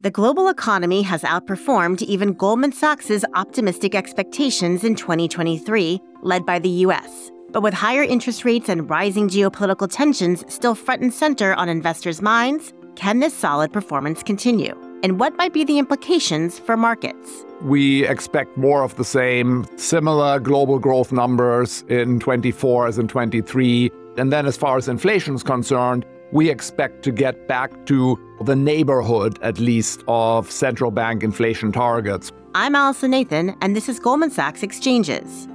The global economy has outperformed even Goldman Sachs' optimistic expectations in 2023, led by the US. But with higher interest rates and rising geopolitical tensions still front and center on investors' minds, can this solid performance continue? And what might be the implications for markets? We expect more of the same, similar global growth numbers in 24 as in 23. And then, as far as inflation is concerned, we expect to get back to the neighborhood, at least, of central bank inflation targets. I'm Allison Nathan, and this is Goldman Sachs Exchanges.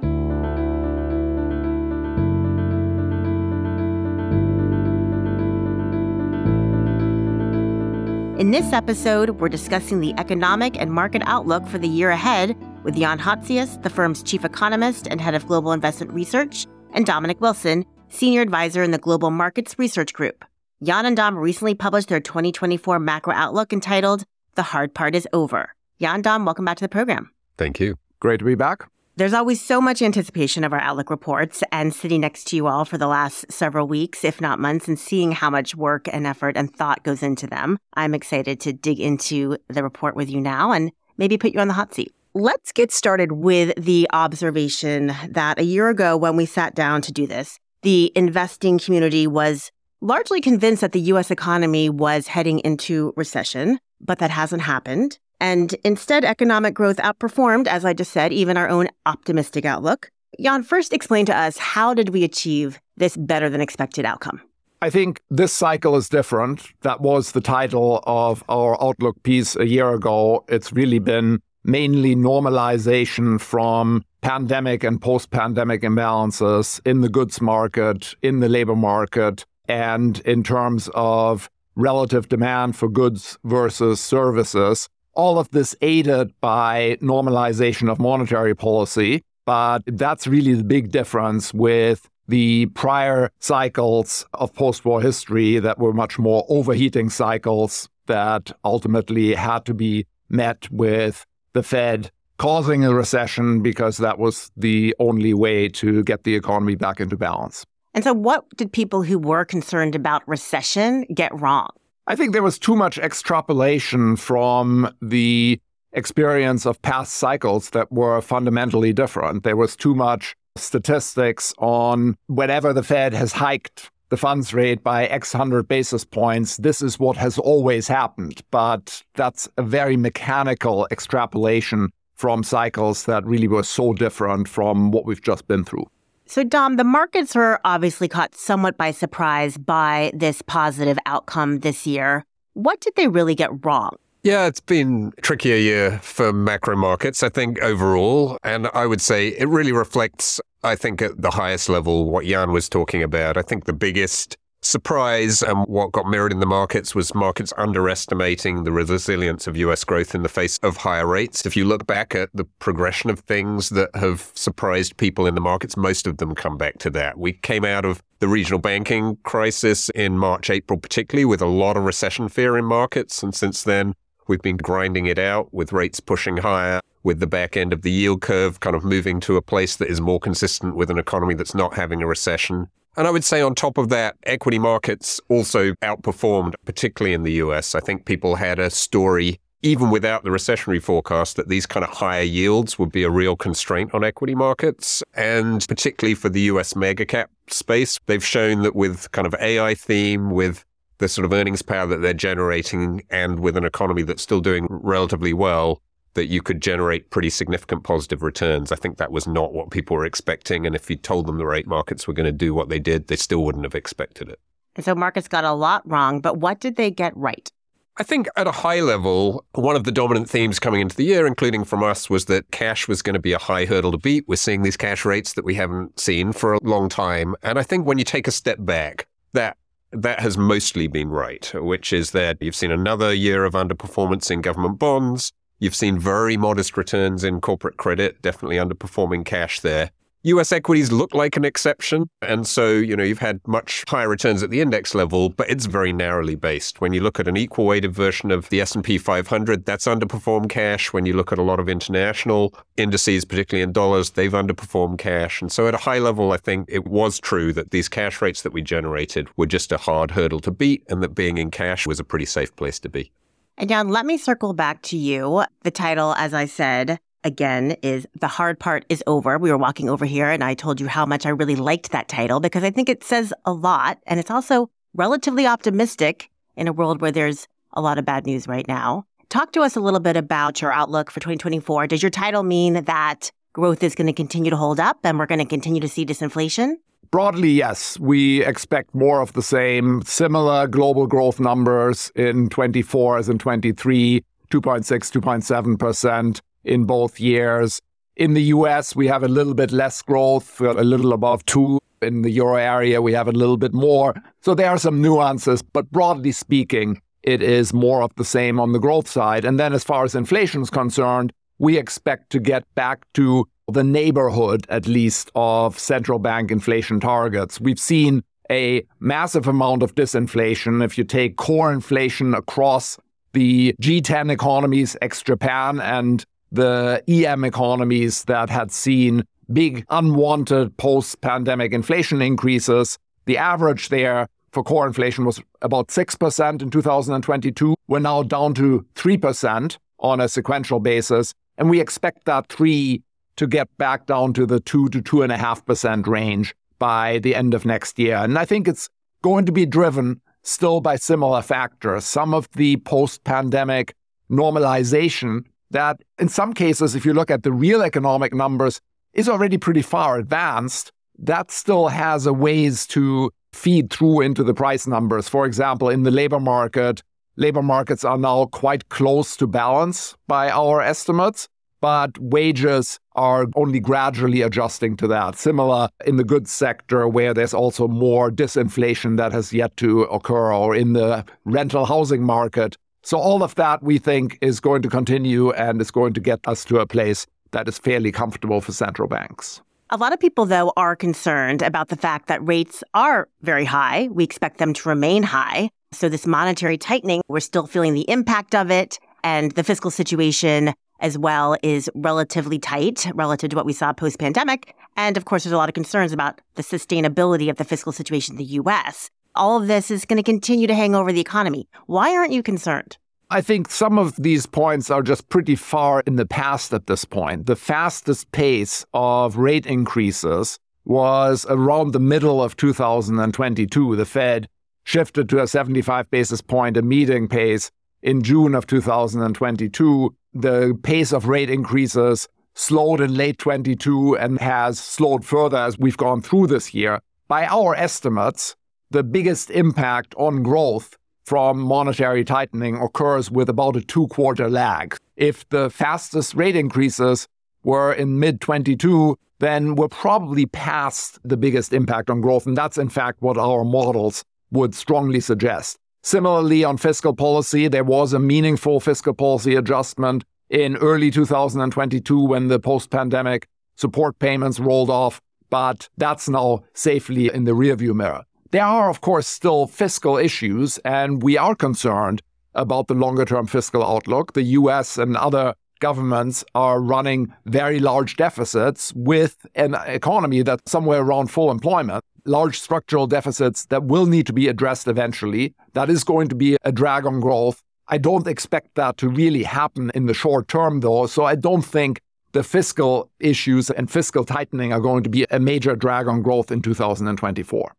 In this episode, we're discussing the economic and market outlook for the year ahead with Jan Hatzius, the firm's chief economist and head of global investment research, and Dominic Wilson, senior advisor in the Global Markets Research Group. Jan and Dom recently published their 2024 macro outlook entitled The Hard Part is Over. Jan, Dom, welcome back to the program. Thank you. Great to be back. There's always so much anticipation of our Outlook reports, and sitting next to you all for the last several weeks, if not months, and seeing how much work and effort and thought goes into them, I'm excited to dig into the report with you now and maybe put you on the hot seat. Let's get started with the observation that a year ago, when we sat down to do this, the investing community was largely convinced that the US economy was heading into recession, but that hasn't happened. And instead, economic growth outperformed, as I just said, even our own optimistic outlook. Jan, first explain to us how did we achieve this better than expected outcome? I think this cycle is different. That was the title of our Outlook piece a year ago. It's really been mainly normalization from pandemic and post pandemic imbalances in the goods market, in the labor market, and in terms of relative demand for goods versus services all of this aided by normalization of monetary policy. But that's really the big difference with the prior cycles of post war history that were much more overheating cycles that ultimately had to be met with the Fed causing a recession because that was the only way to get the economy back into balance. And so, what did people who were concerned about recession get wrong? I think there was too much extrapolation from the experience of past cycles that were fundamentally different. There was too much statistics on whenever the Fed has hiked the funds rate by X hundred basis points, this is what has always happened. But that's a very mechanical extrapolation from cycles that really were so different from what we've just been through. So, Dom, the markets were obviously caught somewhat by surprise by this positive outcome this year. What did they really get wrong? Yeah, it's been a trickier year for macro markets, I think, overall. And I would say it really reflects, I think, at the highest level, what Jan was talking about. I think the biggest surprise and what got mirrored in the markets was markets underestimating the resilience of US growth in the face of higher rates. If you look back at the progression of things that have surprised people in the markets, most of them come back to that. We came out of the regional banking crisis in March, April, particularly with a lot of recession fear in markets. And since then, we've been grinding it out with rates pushing higher with the back end of the yield curve kind of moving to a place that is more consistent with an economy that's not having a recession. And I would say on top of that, equity markets also outperformed, particularly in the US. I think people had a story, even without the recessionary forecast, that these kind of higher yields would be a real constraint on equity markets. And particularly for the US mega cap space, they've shown that with kind of AI theme, with the sort of earnings power that they're generating, and with an economy that's still doing relatively well, that you could generate pretty significant positive returns. I think that was not what people were expecting. And if you told them the rate markets were going to do what they did, they still wouldn't have expected it. And so markets got a lot wrong, but what did they get right? I think at a high level, one of the dominant themes coming into the year, including from us, was that cash was going to be a high hurdle to beat. We're seeing these cash rates that we haven't seen for a long time. And I think when you take a step back, that that has mostly been right, which is that you've seen another year of underperformance in government bonds. You've seen very modest returns in corporate credit, definitely underperforming cash there. US equities look like an exception. And so, you know, you've had much higher returns at the index level, but it's very narrowly based. When you look at an equal weighted version of the S&P 500, that's underperformed cash. When you look at a lot of international indices, particularly in dollars, they've underperformed cash. And so at a high level, I think it was true that these cash rates that we generated were just a hard hurdle to beat and that being in cash was a pretty safe place to be. And Jan, let me circle back to you. The title, as I said, again, is The Hard Part is Over. We were walking over here and I told you how much I really liked that title because I think it says a lot. And it's also relatively optimistic in a world where there's a lot of bad news right now. Talk to us a little bit about your outlook for 2024. Does your title mean that growth is going to continue to hold up and we're going to continue to see disinflation? Broadly, yes. We expect more of the same, similar global growth numbers in 24 as in 23, 2.6, 2.7% in both years. In the US, we have a little bit less growth, a little above 2. In the euro area, we have a little bit more. So there are some nuances, but broadly speaking, it is more of the same on the growth side. And then as far as inflation is concerned, we expect to get back to the neighborhood, at least, of central bank inflation targets. We've seen a massive amount of disinflation. If you take core inflation across the G10 economies, ex Japan, and the EM economies that had seen big unwanted post pandemic inflation increases, the average there for core inflation was about 6% in 2022. We're now down to 3% on a sequential basis. And we expect that 3 to get back down to the 2 to 2.5% range by the end of next year. And I think it's going to be driven still by similar factors. Some of the post pandemic normalization that, in some cases, if you look at the real economic numbers, is already pretty far advanced. That still has a ways to feed through into the price numbers. For example, in the labor market, labor markets are now quite close to balance by our estimates but wages are only gradually adjusting to that. Similar in the goods sector, where there's also more disinflation that has yet to occur, or in the rental housing market. So, all of that we think is going to continue and is going to get us to a place that is fairly comfortable for central banks. A lot of people, though, are concerned about the fact that rates are very high. We expect them to remain high. So, this monetary tightening, we're still feeling the impact of it. And the fiscal situation as well is relatively tight relative to what we saw post pandemic. And of course, there's a lot of concerns about the sustainability of the fiscal situation in the US. All of this is going to continue to hang over the economy. Why aren't you concerned? I think some of these points are just pretty far in the past at this point. The fastest pace of rate increases was around the middle of 2022. The Fed shifted to a 75 basis point a meeting pace in June of 2022 the pace of rate increases slowed in late 22 and has slowed further as we've gone through this year. By our estimates, the biggest impact on growth from monetary tightening occurs with about a two quarter lag. If the fastest rate increases were in mid 22, then we're probably past the biggest impact on growth. And that's, in fact, what our models would strongly suggest. Similarly, on fiscal policy, there was a meaningful fiscal policy adjustment in early 2022 when the post pandemic support payments rolled off, but that's now safely in the rearview mirror. There are, of course, still fiscal issues, and we are concerned about the longer term fiscal outlook. The US and other governments are running very large deficits with an economy that's somewhere around full employment large structural deficits that will need to be addressed eventually. That is going to be a drag on growth. I don't expect that to really happen in the short term, though. So I don't think the fiscal issues and fiscal tightening are going to be a major drag on growth in 2024.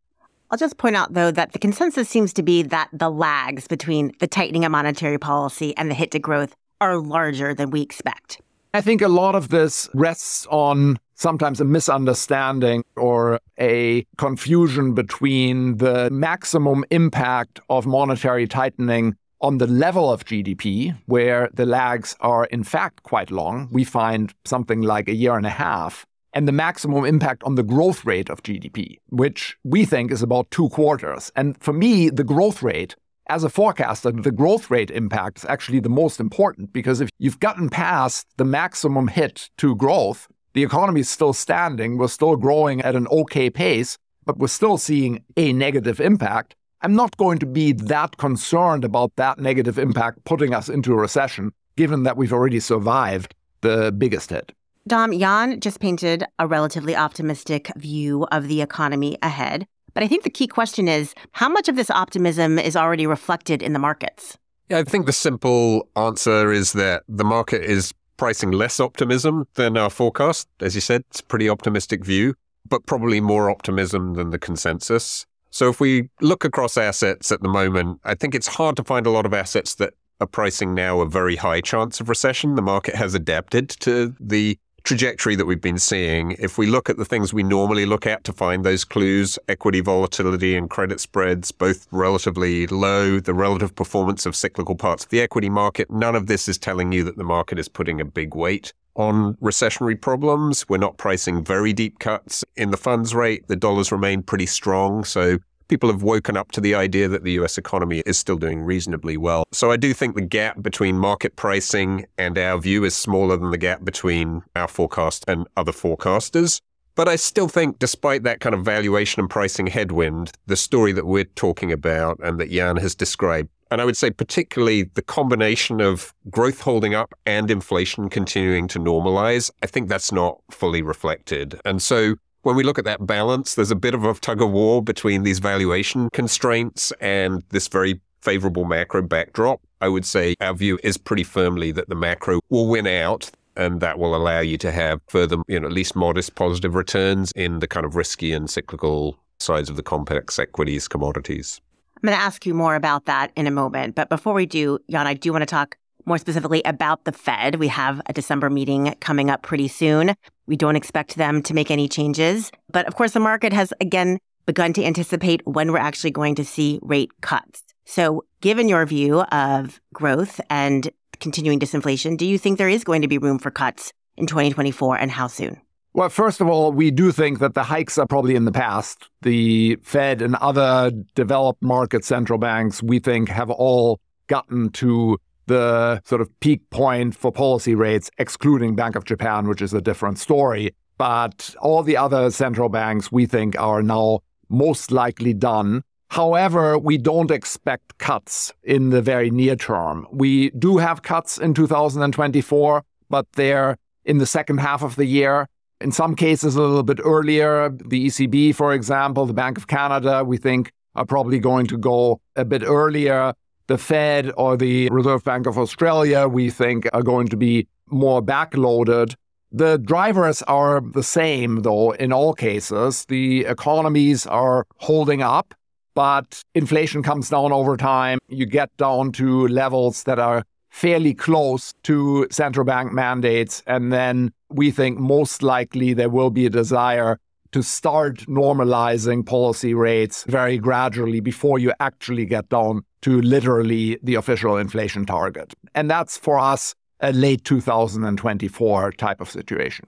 I'll just point out, though, that the consensus seems to be that the lags between the tightening of monetary policy and the hit to growth are larger than we expect. I think a lot of this rests on sometimes a misunderstanding or a confusion between the maximum impact of monetary tightening on the level of GDP, where the lags are in fact quite long. We find something like a year and a half. And the maximum impact on the growth rate of GDP, which we think is about two quarters. And for me, the growth rate as a forecaster, the growth rate impact is actually the most important because if you've gotten past the maximum hit to growth, the economy is still standing, we're still growing at an okay pace, but we're still seeing a negative impact. I'm not going to be that concerned about that negative impact putting us into a recession, given that we've already survived the biggest hit. Dom, Jan just painted a relatively optimistic view of the economy ahead. But I think the key question is how much of this optimism is already reflected in the markets? Yeah, I think the simple answer is that the market is pricing less optimism than our forecast. As you said, it's a pretty optimistic view, but probably more optimism than the consensus. So if we look across assets at the moment, I think it's hard to find a lot of assets that are pricing now a very high chance of recession. The market has adapted to the trajectory that we've been seeing, if we look at the things we normally look at to find those clues, equity volatility and credit spreads, both relatively low, the relative performance of cyclical parts of the equity market, none of this is telling you that the market is putting a big weight on recessionary problems. We're not pricing very deep cuts in the funds rate. The dollars remain pretty strong. So people have woken up to the idea that the US economy is still doing reasonably well. So I do think the gap between market pricing and our view is smaller than the gap between our forecast and other forecasters. But I still think, despite that kind of valuation and pricing headwind, the story that we're talking about and that Jan has described, and I would say particularly the combination of growth holding up and inflation continuing to normalize, I think that's not fully reflected. And so when we look at that balance, there's a bit of a tug of war between these valuation constraints and this very favorable macro backdrop. I would say our view is pretty firmly that the macro will win out and that will allow you to have further, you know, at least modest positive returns in the kind of risky and cyclical sides of the complex equities commodities. I'm going to ask you more about that in a moment. But before we do, Jan, I do want to talk more specifically about the Fed. We have a December meeting coming up pretty soon. We don't expect them to make any changes. But of course, the market has again begun to anticipate when we're actually going to see rate cuts. So, given your view of growth and continuing disinflation, do you think there is going to be room for cuts in 2024 and how soon? Well, first of all, we do think that the hikes are probably in the past. The Fed and other developed market central banks, we think, have all gotten to the sort of peak point for policy rates, excluding Bank of Japan, which is a different story. But all the other central banks, we think, are now most likely done. However, we don't expect cuts in the very near term. We do have cuts in 2024, but they're in the second half of the year. In some cases, a little bit earlier. The ECB, for example, the Bank of Canada, we think are probably going to go a bit earlier the Fed or the Reserve Bank of Australia, we think, are going to be more backloaded. The drivers are the same, though, in all cases. The economies are holding up, but inflation comes down over time. You get down to levels that are fairly close to central bank mandates. And then we think most likely there will be a desire to start normalizing policy rates very gradually before you actually get down to literally the official inflation target. And that's for us a late 2024 type of situation.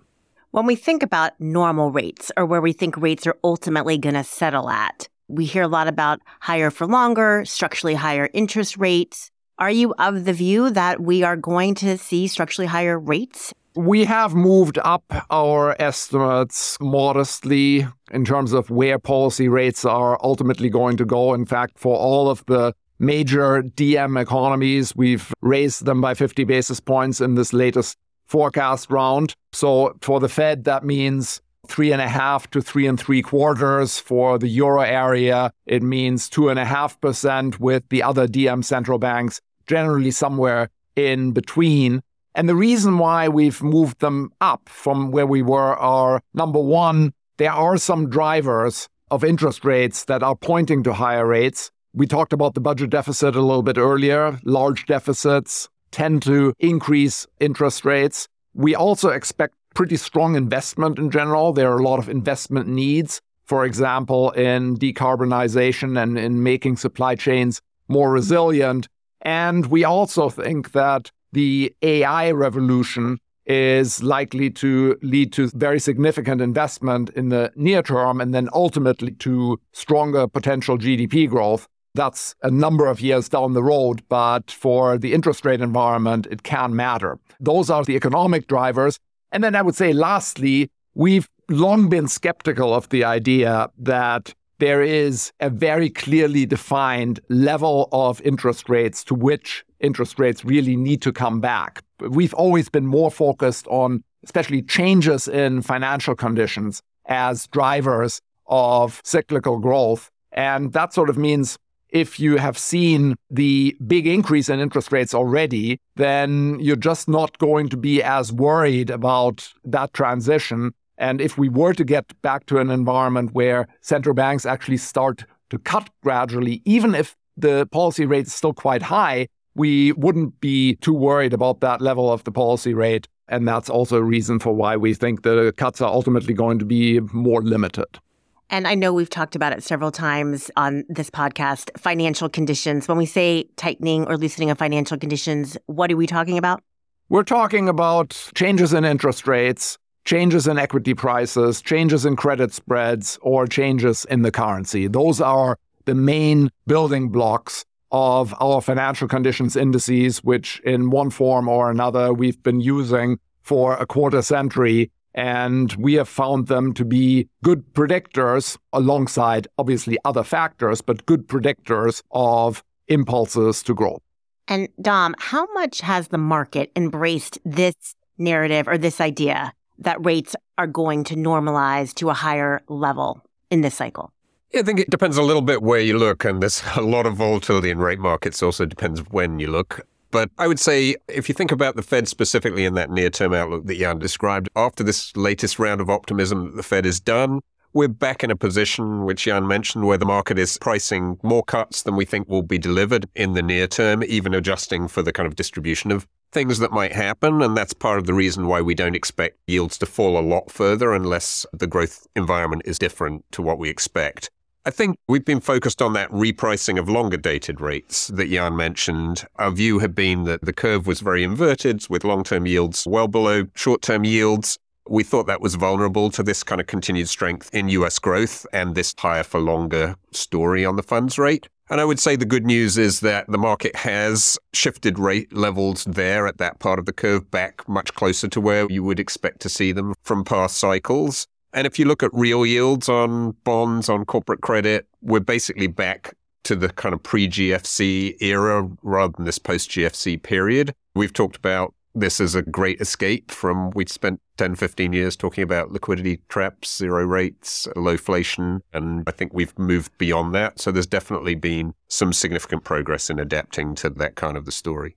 When we think about normal rates or where we think rates are ultimately going to settle at, we hear a lot about higher for longer, structurally higher interest rates. Are you of the view that we are going to see structurally higher rates we have moved up our estimates modestly in terms of where policy rates are ultimately going to go. In fact, for all of the major DM economies, we've raised them by 50 basis points in this latest forecast round. So for the Fed, that means three and a half to three and three quarters. For the euro area, it means two and a half percent with the other DM central banks, generally somewhere in between. And the reason why we've moved them up from where we were are number one, there are some drivers of interest rates that are pointing to higher rates. We talked about the budget deficit a little bit earlier. Large deficits tend to increase interest rates. We also expect pretty strong investment in general. There are a lot of investment needs, for example, in decarbonization and in making supply chains more resilient. And we also think that the AI revolution is likely to lead to very significant investment in the near term and then ultimately to stronger potential GDP growth. That's a number of years down the road, but for the interest rate environment, it can matter. Those are the economic drivers. And then I would say, lastly, we've long been skeptical of the idea that there is a very clearly defined level of interest rates to which interest rates really need to come back. We've always been more focused on especially changes in financial conditions as drivers of cyclical growth. And that sort of means if you have seen the big increase in interest rates already, then you're just not going to be as worried about that transition. And if we were to get back to an environment where central banks actually start to cut gradually, even if the policy rate is still quite high, we wouldn't be too worried about that level of the policy rate. And that's also a reason for why we think the cuts are ultimately going to be more limited. And I know we've talked about it several times on this podcast financial conditions. When we say tightening or loosening of financial conditions, what are we talking about? We're talking about changes in interest rates, changes in equity prices, changes in credit spreads, or changes in the currency. Those are the main building blocks of our financial conditions indices, which in one form or another we've been using for a quarter century and we have found them to be good predictors alongside obviously other factors, but good predictors of impulses to growth. And Dom, how much has the market embraced this narrative or this idea that rates are going to normalize to a higher level in this cycle? I think it depends a little bit where you look, and there's a lot of volatility in rate markets. Also depends when you look. But I would say if you think about the Fed specifically in that near term outlook that Jan described, after this latest round of optimism that the Fed is done, we're back in a position, which Jan mentioned, where the market is pricing more cuts than we think will be delivered in the near term, even adjusting for the kind of distribution of things that might happen. And that's part of the reason why we don't expect yields to fall a lot further unless the growth environment is different to what we expect. I think we've been focused on that repricing of longer dated rates that Jan mentioned. Our view had been that the curve was very inverted with long term yields well below short term yields. We thought that was vulnerable to this kind of continued strength in US growth and this higher for longer story on the funds rate. And I would say the good news is that the market has shifted rate levels there at that part of the curve back much closer to where you would expect to see them from past cycles. And if you look at real yields on bonds, on corporate credit, we're basically back to the kind of pre GFC era rather than this post GFC period. We've talked about this as a great escape from we'd spent 10, 15 years talking about liquidity traps, zero rates, low inflation. And I think we've moved beyond that. So there's definitely been some significant progress in adapting to that kind of the story.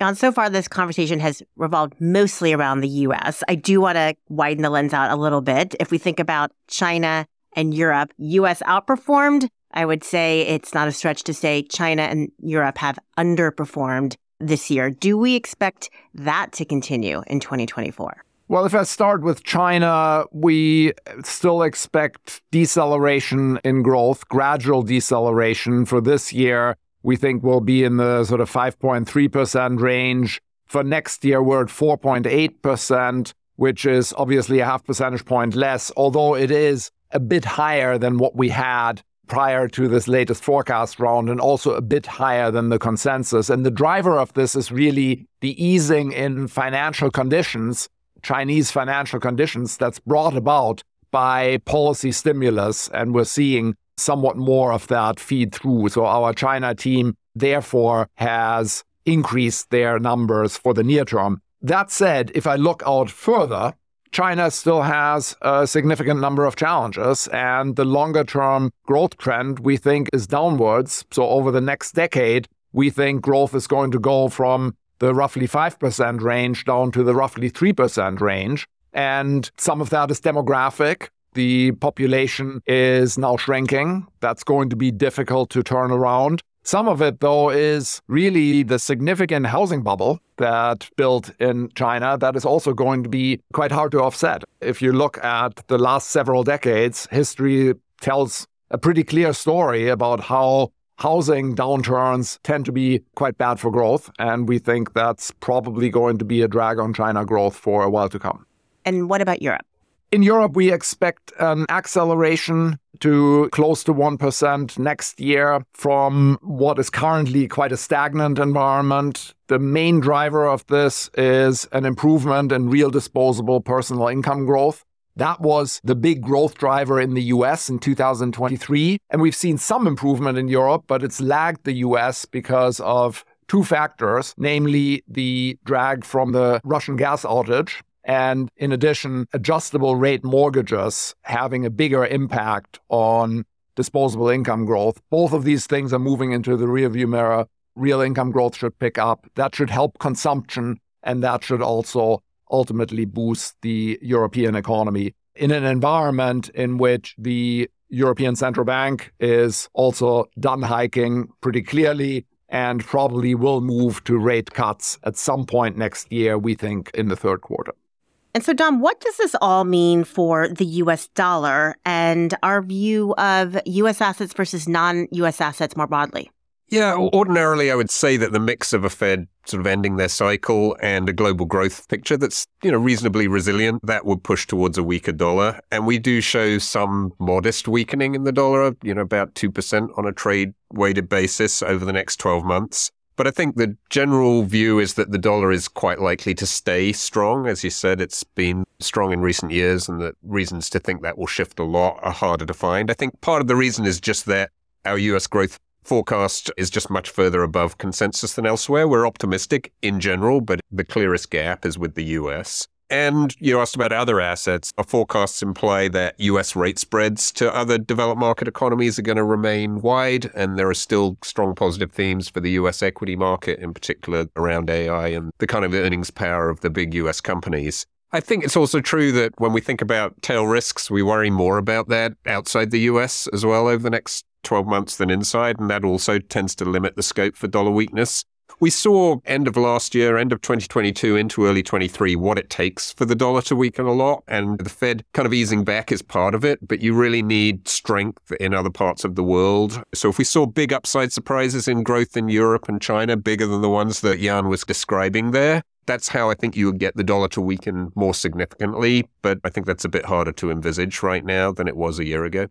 Jan, so far this conversation has revolved mostly around the US. I do want to widen the lens out a little bit. If we think about China and Europe, US outperformed. I would say it's not a stretch to say China and Europe have underperformed this year. Do we expect that to continue in 2024? Well, if I start with China, we still expect deceleration in growth, gradual deceleration for this year we think we'll be in the sort of 5.3% range. For next year, we're at 4.8%, which is obviously a half percentage point less, although it is a bit higher than what we had prior to this latest forecast round and also a bit higher than the consensus. And the driver of this is really the easing in financial conditions, Chinese financial conditions, that's brought about by policy stimulus. And we're seeing somewhat more of that feed through. So our China team therefore has increased their numbers for the near term. That said, if I look out further, China still has a significant number of challenges, and the longer term growth trend we think is downwards. So, over the next decade, we think growth is going to go from the roughly 5% range down to the roughly 3% range. And some of that is demographic. The population is now shrinking. That's going to be difficult to turn around. Some of it, though, is really the significant housing bubble that built in China that is also going to be quite hard to offset. If you look at the last several decades, history tells a pretty clear story about how housing downturns tend to be quite bad for growth. And we think that's probably going to be a drag on China growth for a while to come. And what about Europe? In Europe, we expect an acceleration to close to 1% next year from what is currently quite a stagnant environment. The main driver of this is an improvement in real disposable personal income growth. That was the big growth driver in the US in 2023. And we've seen some improvement in Europe, but it's lagged the US because of two factors, namely the drag from the Russian gas outage and in addition, adjustable rate mortgages having a bigger impact on disposable income growth. Both of these things are moving into the rearview mirror. Real income growth should pick up. That should help consumption, and that should also ultimately boost the European economy in an environment in which the European Central Bank is also done hiking pretty clearly and probably will move to rate cuts at some point next year, we think, in the third quarter. And so, Dom, what does this all mean for the US dollar and our view of US assets versus non US assets more broadly? Yeah, ordinarily I would say that the mix of a Fed sort of ending their cycle and a global growth picture that's, you know, reasonably resilient, that would push towards a weaker dollar. And we do show some modest weakening in the dollar, you know, about 2% on a trade weighted basis over the next 12 months. But I think the general view is that the dollar is quite likely to stay strong. As you said, it's been strong in recent years, and the reasons to think that will shift a lot are harder to find. I think part of the reason is just that our US growth forecast is just much further above consensus than elsewhere. We're optimistic in general, but the clearest gap is with the US. And you asked about other assets. Our forecasts imply that US rate spreads to other developed market economies are going to remain wide, and there are still strong positive themes for the US equity market, in particular around AI and the kind of earnings power of the big US companies. I think it's also true that when we think about tail risks, we worry more about that outside the US as well over the next 12 months than inside, and that also tends to limit the scope for dollar weakness. We saw end of last year, end of 2022 into early 23, what it takes for the dollar to weaken a lot. And the Fed kind of easing back is part of it, but you really need strength in other parts of the world. So if we saw big upside surprises in growth in Europe and China, bigger than the ones that Jan was describing there, that's how I think you would get the dollar to weaken more significantly. But I think that's a bit harder to envisage right now than it was a year ago.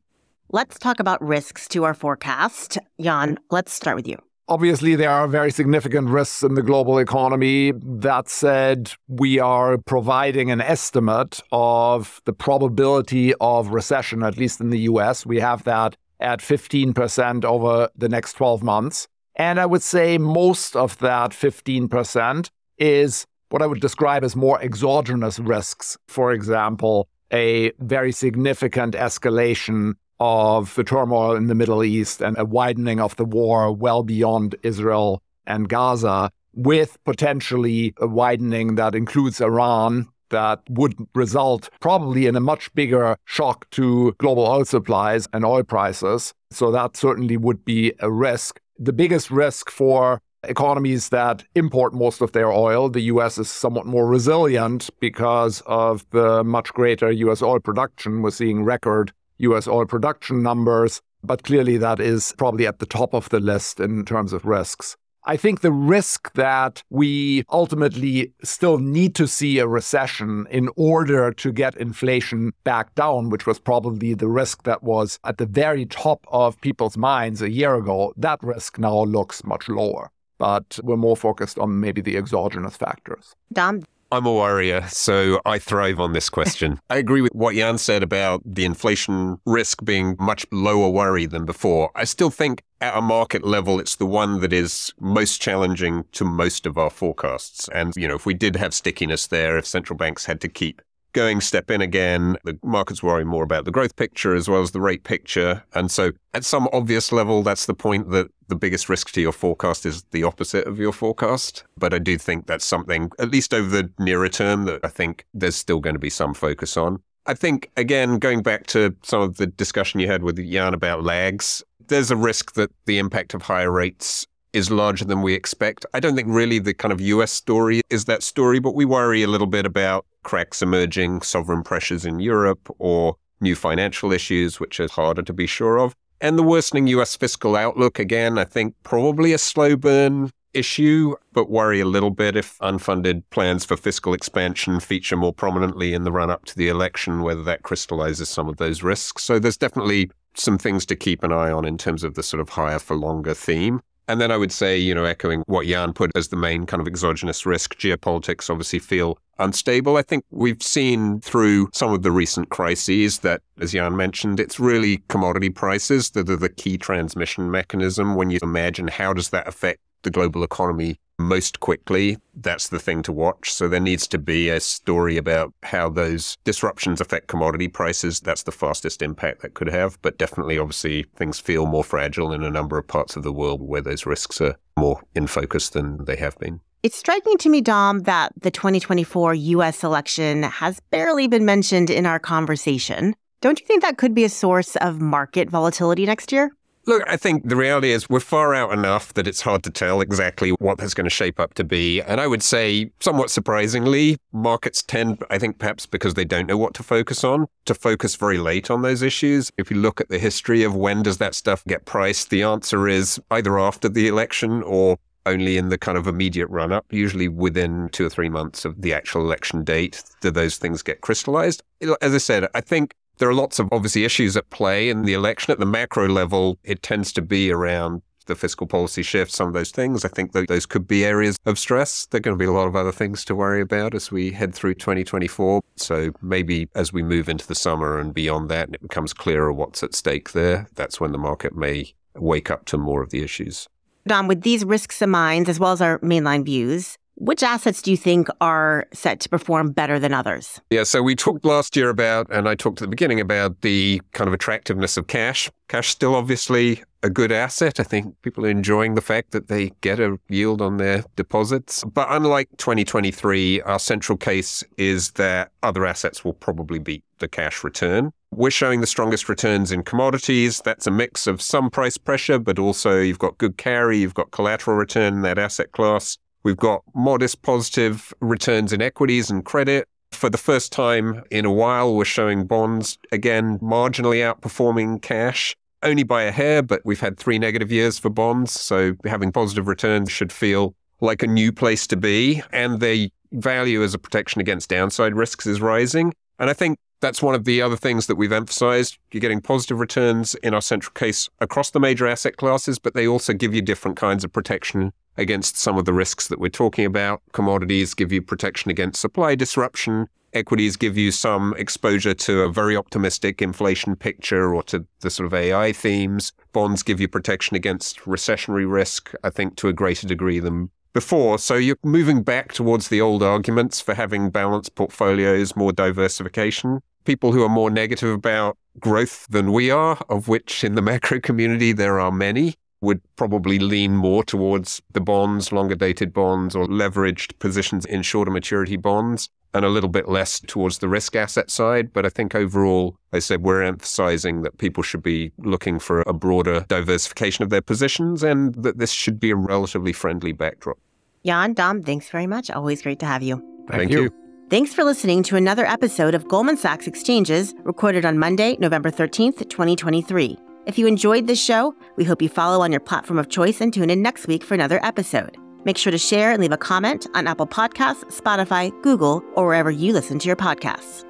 Let's talk about risks to our forecast. Jan, let's start with you. Obviously, there are very significant risks in the global economy. That said, we are providing an estimate of the probability of recession, at least in the US. We have that at 15% over the next 12 months. And I would say most of that 15% is what I would describe as more exogenous risks. For example, a very significant escalation of the turmoil in the Middle East and a widening of the war well beyond Israel and Gaza, with potentially a widening that includes Iran, that would result probably in a much bigger shock to global oil supplies and oil prices. So that certainly would be a risk. The biggest risk for economies that import most of their oil, the US is somewhat more resilient because of the much greater US oil production. We're seeing record US oil production numbers, but clearly that is probably at the top of the list in terms of risks. I think the risk that we ultimately still need to see a recession in order to get inflation back down, which was probably the risk that was at the very top of people's minds a year ago, that risk now looks much lower. But we're more focused on maybe the exogenous factors. Dom, I'm a warrior, so I thrive on this question. I agree with what Jan said about the inflation risk being much lower worry than before. I still think at a market level, it's the one that is most challenging to most of our forecasts. And, you know, if we did have stickiness there, if central banks had to keep going step in again. The markets worry more about the growth picture as well as the rate picture. And so, at some obvious level, that's the point that the biggest risk to your forecast is the opposite of your forecast. But I do think that's something, at least over the nearer term, that I think there's still going to be some focus on. I think, again, going back to some of the discussion you had with Jan about lags, there's a risk that the impact of higher rates is larger than we expect. I don't think really the kind of US story is that story, but we worry a little bit about cracks emerging, sovereign pressures in Europe, or new financial issues, which are harder to be sure of. And the worsening US fiscal outlook, again, I think probably a slow burn issue, but worry a little bit if unfunded plans for fiscal expansion feature more prominently in the run up to the election, whether that crystallizes some of those risks. So there's definitely some things to keep an eye on in terms of the sort of higher for longer theme. And then I would say, you know, echoing what Jan put as the main kind of exogenous risk, geopolitics obviously feel unstable. I think we've seen through some of the recent crises that, as Jan mentioned, it's really commodity prices that are the key transmission mechanism when you imagine how does that affect the global economy most quickly, that's the thing to watch. So there needs to be a story about how those disruptions affect commodity prices. That's the fastest impact that could have. But definitely, obviously, things feel more fragile in a number of parts of the world where those risks are more in focus than they have been. It's striking to me, Dom, that the 2024 US election has barely been mentioned in our conversation. Don't you think that could be a source of market volatility next year? Look, I think the reality is we're far out enough that it's hard to tell exactly what that's going to shape up to be. And I would say, somewhat surprisingly, markets tend, I think perhaps because they don't know what to focus on, to focus very late on those issues. If you look at the history of when does that stuff get priced, the answer is either after the election or only in the kind of immediate run up, usually within two or three months of the actual election date, do those things get crystallized. As I said, I think there are lots of obviously issues at play in the election. At the macro level, it tends to be around the fiscal policy shift, some of those things. I think those could be areas of stress. There are going to be a lot of other things to worry about as we head through 2024. So maybe as we move into the summer and beyond that, and it becomes clearer what's at stake there, that's when the market may wake up to more of the issues. Dom, with these risks in mind, as well as our mainline views, which assets do you think are set to perform better than others? Yeah, so we talked last year about, and I talked at the beginning about the kind of attractiveness of cash. Cash still obviously a good asset. I think people are enjoying the fact that they get a yield on their deposits. But unlike 2023, our central case is that other assets will probably beat the cash return. We're showing the strongest returns in commodities. That's a mix of some price pressure, but also you've got good carry, you've got collateral return in that asset class. We've got modest positive returns in equities and credit. For the first time in a while, we're showing bonds, again, marginally outperforming cash, only by a hair, but we've had three negative years for bonds. So having positive returns should feel like a new place to be. And the value as a protection against downside risks is rising. And I think that's one of the other things that we've emphasized. You're getting positive returns in our central case across the major asset classes, but they also give you different kinds of protection against some of the risks that we're talking about. Commodities give you protection against supply disruption. Equities give you some exposure to a very optimistic inflation picture or to the sort of AI themes. Bonds give you protection against recessionary risk, I think, to a greater degree than before. So you're moving back towards the old arguments for having balanced portfolios, more diversification. People who are more negative about growth than we are, of which in the macro community there are many, would probably lean more towards the bonds, longer dated bonds, or leveraged positions in shorter maturity bonds, and a little bit less towards the risk asset side. But I think overall, I said we're emphasizing that people should be looking for a broader diversification of their positions and that this should be a relatively friendly backdrop. Jan, Dom, thanks very much. Always great to have you. Thank, Thank you. you. Thanks for listening to another episode of Goldman Sachs Exchanges, recorded on Monday, November 13th, 2023. If you enjoyed this show, we hope you follow on your platform of choice and tune in next week for another episode. Make sure to share and leave a comment on Apple Podcasts, Spotify, Google, or wherever you listen to your podcasts.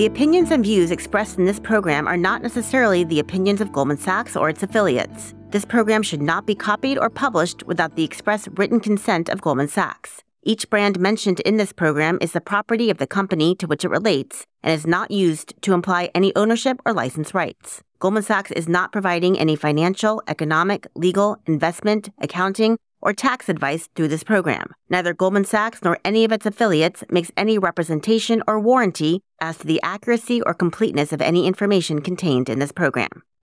The opinions and views expressed in this program are not necessarily the opinions of Goldman Sachs or its affiliates. This program should not be copied or published without the express written consent of Goldman Sachs. Each brand mentioned in this program is the property of the company to which it relates and is not used to imply any ownership or license rights. Goldman Sachs is not providing any financial, economic, legal, investment, accounting, or tax advice through this program. Neither Goldman Sachs nor any of its affiliates makes any representation or warranty as to the accuracy or completeness of any information contained in this program.